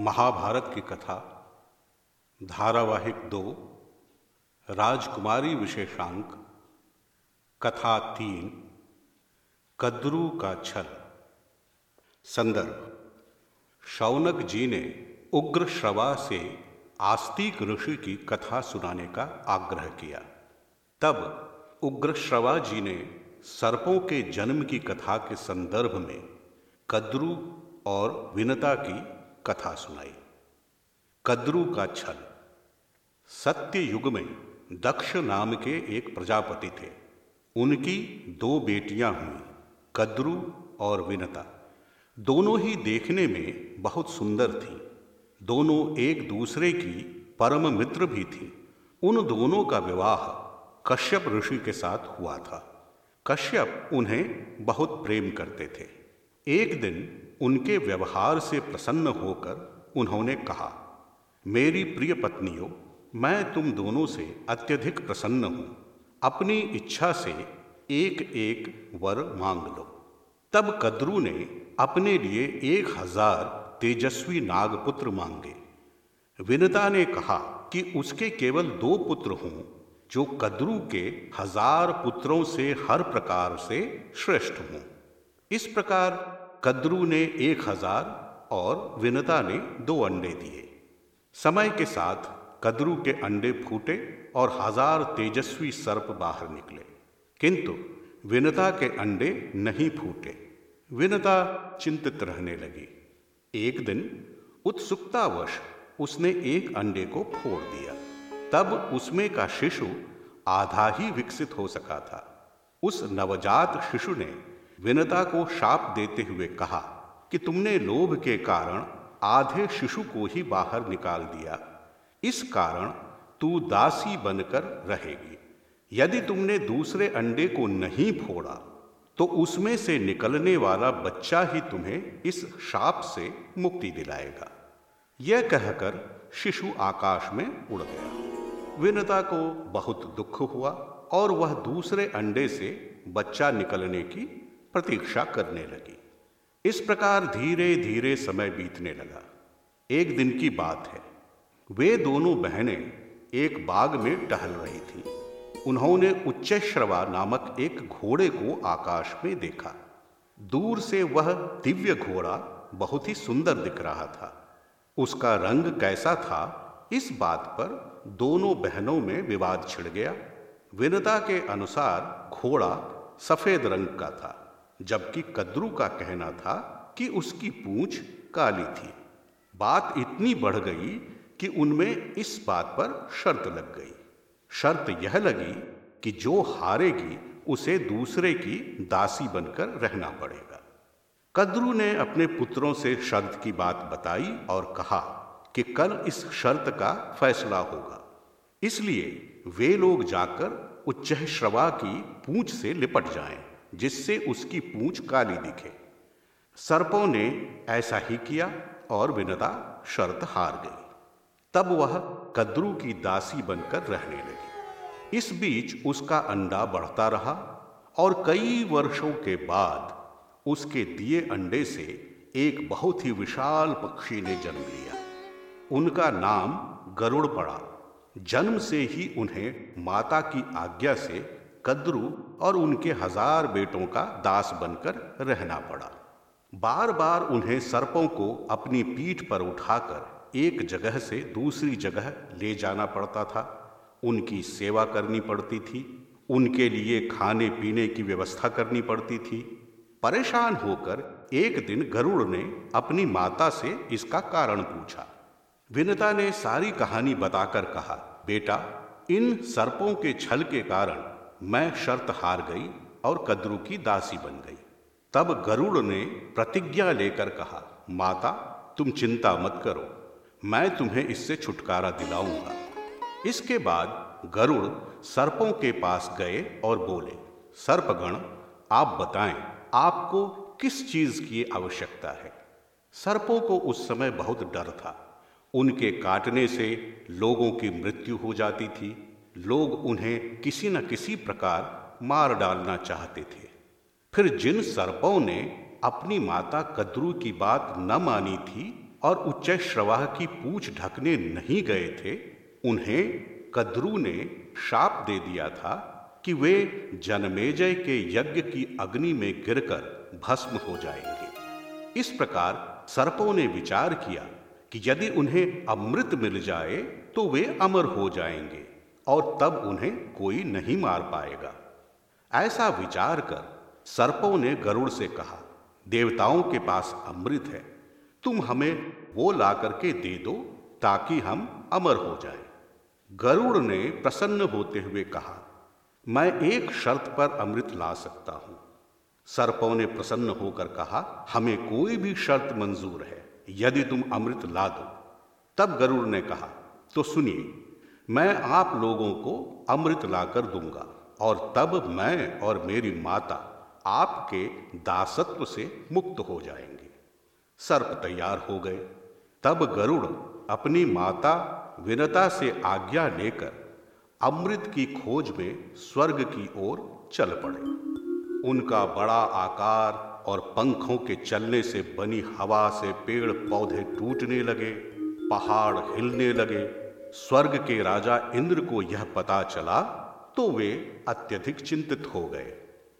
महाभारत की कथा, धारावाहिक दो, राजकुमारी विशेषांक, कथा तीन, कद्रू का छल। संदर्भ। शौनक जी ने उग्र श्रवा से आस्तिक ऋषि की कथा सुनाने का आग्रह किया। तब उग्र श्रवा जी ने सर्पों के जन्म की कथा के संदर्भ में कद्रू और विनता की कथा सुनाई। कद्रू का छल। सत्य युग में दक्ष नाम के एक प्रजापति थे। उनकी दो बेटियाँ हुई, कद्रू और विनता। दोनों ही देखने में बहुत सुंदर थी। दोनों एक दूसरे की परम मित्र भी थी। उन दोनों का विवाह कश्यप ऋषि के साथ हुआ था। कश्यप उन्हें बहुत प्रेम करते थे। एक दिन उनके व्यवहार से प्रसन्न होकर उन्होंने कहा, मेरी प्रिय पत्नियों, मैं तुम दोनों से अत्यधिक प्रसन्न हूँ। अपनी इच्छा से एक एक वर मांग लो। तब कद्रू ने अपने लिए एक हज़ार तेजस्वी नागपुत्र मांगे। विनता ने कहा कि उसके केवल दो पुत्र हों, जो कद्रू के हज़ार पुत्रों से हर प्रकार से श्रेष्ठ हों। इस प्रकार कद्रू ने एक हज़ार और विनता ने दो अंडे दिए। समय के साथ कद्रू के अंडे फूटे और हज़ार तेजस्वी सर्प बाहर निकले। किंतु विनता के अंडे नहीं फूटे। विनता चिंतित रहने लगी। एक दिन उत्सुकतावश उसने एक अंडे को फोड़ दिया। तब उसमें का शिशु आधा ही विकसित हो सका था। उस नवजात शिशु ने विनता को शाप देते हुए कहा कि तुमने लोभ के कारण आधे शिशु को ही बाहर निकाल दिया। इस कारण तू दासी बनकर रहेगी। यदि तुमने दूसरे अंडे को नहीं फोड़ा तो उसमें से निकलने वाला बच्चा ही तुम्हें इस शाप से मुक्ति दिलाएगा। यह कहकर शिशु आकाश में उड़ गया। विनता को बहुत दुख हुआ और वह दूसरे अंडे से बच्चा निकलने की प्रतीक्षा करने लगी। इस प्रकार धीरे धीरे समय बीतने लगा। एक दिन की बात है। वे दोनों बहनें एक बाग में टहल रही थी। उन्होंने उच्च श्रवा नामक एक घोड़े को आकाश में देखा। दूर से वह दिव्य घोड़ा बहुत ही सुंदर दिख रहा था। उसका रंग कैसा था, इस बात पर दोनों बहनों में विवाद छिड़ गया। विनता के अनुसार घोड़ा सफ़ेद रंग का था। जबकि कद्रू का कहना था कि उसकी पूंछ काली थी। बात इतनी बढ़ गई कि उनमें इस बात पर शर्त लग गई। शर्त यह लगी कि जो हारेगी, उसे दूसरे की दासी बनकर रहना पड़ेगा। कद्रू ने अपने पुत्रों से शर्त की बात बताई और कहा कि कल इस शर्त का फैसला होगा। इसलिए वे लोग जाकर उच्च श्रवा की पूंछ से लिपट जाएँ। जिससे उसकी पूंछ काली दिखे। सर्पों ने ऐसा ही किया और विनता शर्त हार गई। तब वह कद्रू की दासी बनकर रहने लगी। इस बीच उसका अंडा बढ़ता रहा और कई वर्षों के बाद उसके दिए अंडे से एक बहुत ही विशाल पक्षी ने जन्म लिया। उनका नाम गरुड़ पड़ा। जन्म से ही उन्हें माता की आज्ञा से कद्रू और उनके हज़ार बेटों का दास बनकर रहना पड़ा। बार बार उन्हें सर्पों को अपनी पीठ पर उठाकर एक जगह से दूसरी जगह ले जाना पड़ता था। उनकी सेवा करनी पड़ती थी। उनके लिए खाने पीने की व्यवस्था करनी पड़ती थी। परेशान होकर एक दिन गरुड़ ने अपनी माता से इसका कारण पूछा। विनता ने सारी कहानी बताकर कहा, बेटा, इन सर्पों के छल के कारण मैं शर्त हार गई और कद्रू की दासी बन गई। तब गरुड़ ने प्रतिज्ञा लेकर कहा, माता, तुम चिंता मत करो, मैं तुम्हें इससे छुटकारा दिलाऊँगा। इसके बाद गरुड़ सर्पों के पास गए और बोले, सर्पगण, आप बताएँ, आपको किस चीज़ की आवश्यकता है? सर्पों को उस समय बहुत डर था। उनके काटने से लोगों की मृत्यु हो जाती थी। लोग उन्हें किसी न किसी प्रकार मार डालना चाहते थे। फिर जिन सर्पों ने अपनी माता कद्रू की बात न मानी थी और उच्च श्रवाह की पूछ ढकने नहीं गए थे, उन्हें कद्रू ने शाप दे दिया था कि वे जनमेजय के यज्ञ की अग्नि में गिरकर भस्म हो जाएँगे। इस प्रकार सर्पों ने विचार किया कि यदि उन्हें अमृत मिल जाए तो वे अमर हो जाएँगे। और तब उन्हें कोई नहीं मार पाएगा। ऐसा विचार कर सर्पों ने गरुड़ से कहा, देवताओं के पास अमृत है, तुम हमें वो ला करके दे दो ताकि हम अमर हो जाए। गरुड़ ने प्रसन्न होते हुए कहा, मैं एक शर्त पर अमृत ला सकता हूँ। सर्पों ने प्रसन्न होकर कहा, हमें कोई भी शर्त मंजूर है, यदि तुम अमृत ला दो। तब गरुड़ ने कहा तो सुनिए मैं आप लोगों को अमृत लाकर दूँगा, और तब मैं और मेरी माता आपके दासत्व से मुक्त हो जाएँगे। सर्प तैयार हो गए। तब गरुड़ अपनी माता विनता से आज्ञा लेकर अमृत की खोज में स्वर्ग की ओर चल पड़े। उनका बड़ा आकार और पंखों के चलने से बनी हवा से पेड़ पौधे टूटने लगे, पहाड़ हिलने लगे स्वर्ग के राजा इंद्र को यह पता चला तो वे अत्यधिक चिंतित हो गए।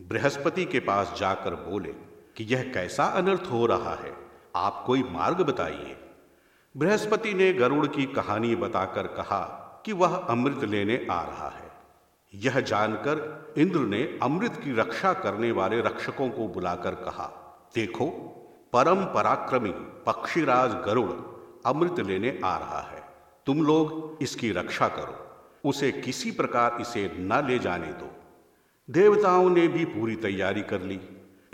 बृहस्पति के पास जाकर बोले कि यह कैसा अनर्थ हो रहा है, आप कोई मार्ग बताइए। बृहस्पति ने गरुड़ की कहानी बताकर कहा कि वह अमृत लेने आ रहा है। यह जानकर इंद्र ने अमृत की रक्षा करने वाले रक्षकों को बुलाकर कहा, देखो, परम पराक्रमी पक्षीराज गरुड़ अमृत लेने आ रहा है। तुम लोग इसकी रक्षा करो। उसे किसी प्रकार इसे न ले जाने दो। देवताओं ने भी पूरी तैयारी कर ली।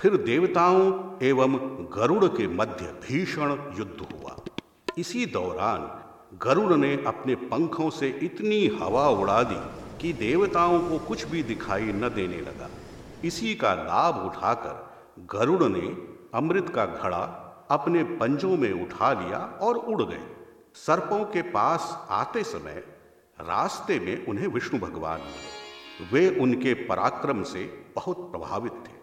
फिर देवताओं एवं गरुड़ के मध्य भीषण युद्ध हुआ। इसी दौरान गरुड़ ने अपने पंखों से इतनी हवा उड़ा दी कि देवताओं को कुछ भी दिखाई न देने लगा। इसी का लाभ उठाकर गरुड़ ने अमृत का घड़ा अपने पंजों में उठा लिया और उड़ गए। सर्पों के पास आते समय रास्ते में उन्हें विष्णु भगवान मिले। वे उनके पराक्रम से बहुत प्रभावित थे।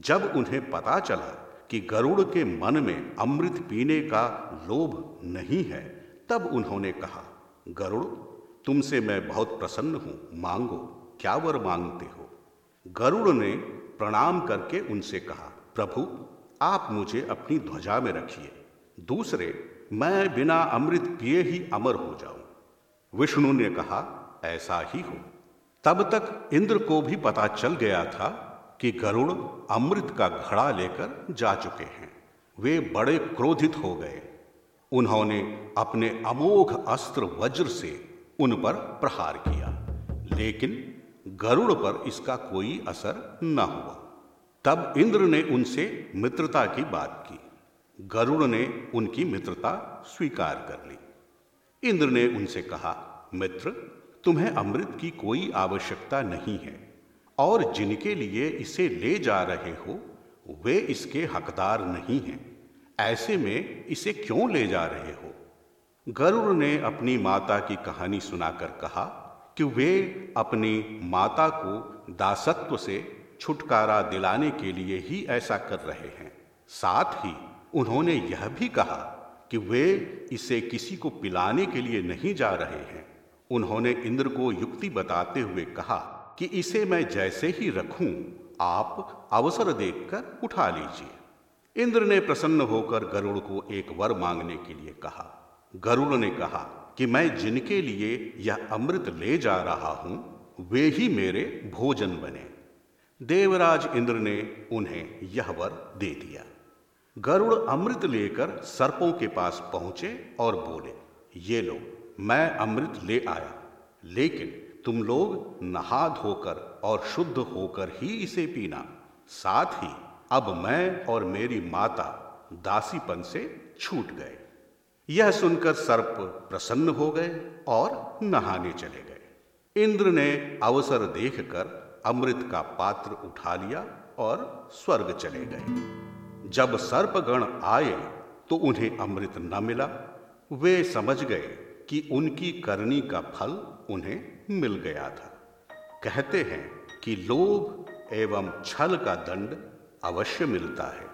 जब उन्हें पता चला कि गरुड़ के मन में अमृत पीने का लोभ नहीं है, तब उन्होंने कहा, गरुड़, तुमसे मैं बहुत प्रसन्न हूँ। मांगो, क्या वर मांगते हो? गरुड़ ने प्रणाम करके उनसे कहा, प्रभु, आप मुझे अपनी ध्वजा में रखिए। दूसरे मैं बिना अमृत पिए ही अमर हो जाऊँ। विष्णु ने कहा, ऐसा ही हो। तब तक इंद्र को भी पता चल गया था कि गरुड़ अमृत का घड़ा लेकर जा चुके हैं। वे बड़े क्रोधित हो गए। उन्होंने अपने अमोघ अस्त्र वज्र से उन पर प्रहार किया। लेकिन गरुड़ पर इसका कोई असर न हुआ। तब इंद्र ने उनसे मित्रता की बात की। गरुड़ ने उनकी मित्रता स्वीकार कर ली। इंद्र ने उनसे कहा, मित्र, तुम्हें अमृत की कोई आवश्यकता नहीं है, और जिनके लिए इसे ले जा रहे हो, वे इसके हकदार नहीं हैं। ऐसे में इसे क्यों ले जा रहे हो? गरुड़ ने अपनी माता की कहानी सुनाकर कहा कि वे अपनी माता को दासत्व से छुटकारा दिलाने के लिए ही ऐसा कर रहे हैं। साथ ही उन्होंने यह भी कहा कि वे इसे किसी को पिलाने के लिए नहीं जा रहे हैं। उन्होंने इंद्र को युक्ति बताते हुए कहा कि इसे मैं जैसे ही रखूँ, आप अवसर देखकर उठा लीजिए। इंद्र ने प्रसन्न होकर गरुड़ को एक वर मांगने के लिए कहा। गरुड़ ने कहा कि मैं जिनके लिए यह अमृत ले जा रहा हूँ, वे ही मेरे भोजन बने। देवराज इंद्र ने उन्हें यह वर दे दिया। गरुड़ अमृत लेकर सर्पों के पास पहुँचे और बोले, ये लो, मैं अमृत ले आया, लेकिन तुम लोग नहा धोकर और शुद्ध होकर ही इसे पीना। साथ ही अब मैं और मेरी माता दासीपन से छूट गए। यह सुनकर सर्प प्रसन्न हो गए और नहाने चले गए। इंद्र ने अवसर देखकर अमृत का पात्र उठा लिया और स्वर्ग चले गए। जब सर्पगण आए तो उन्हें अमृत न मिला। वे समझ गए कि उनकी करनी का फल उन्हें मिल गया था। कहते हैं कि लोभ एवं छल का दंड अवश्य मिलता है।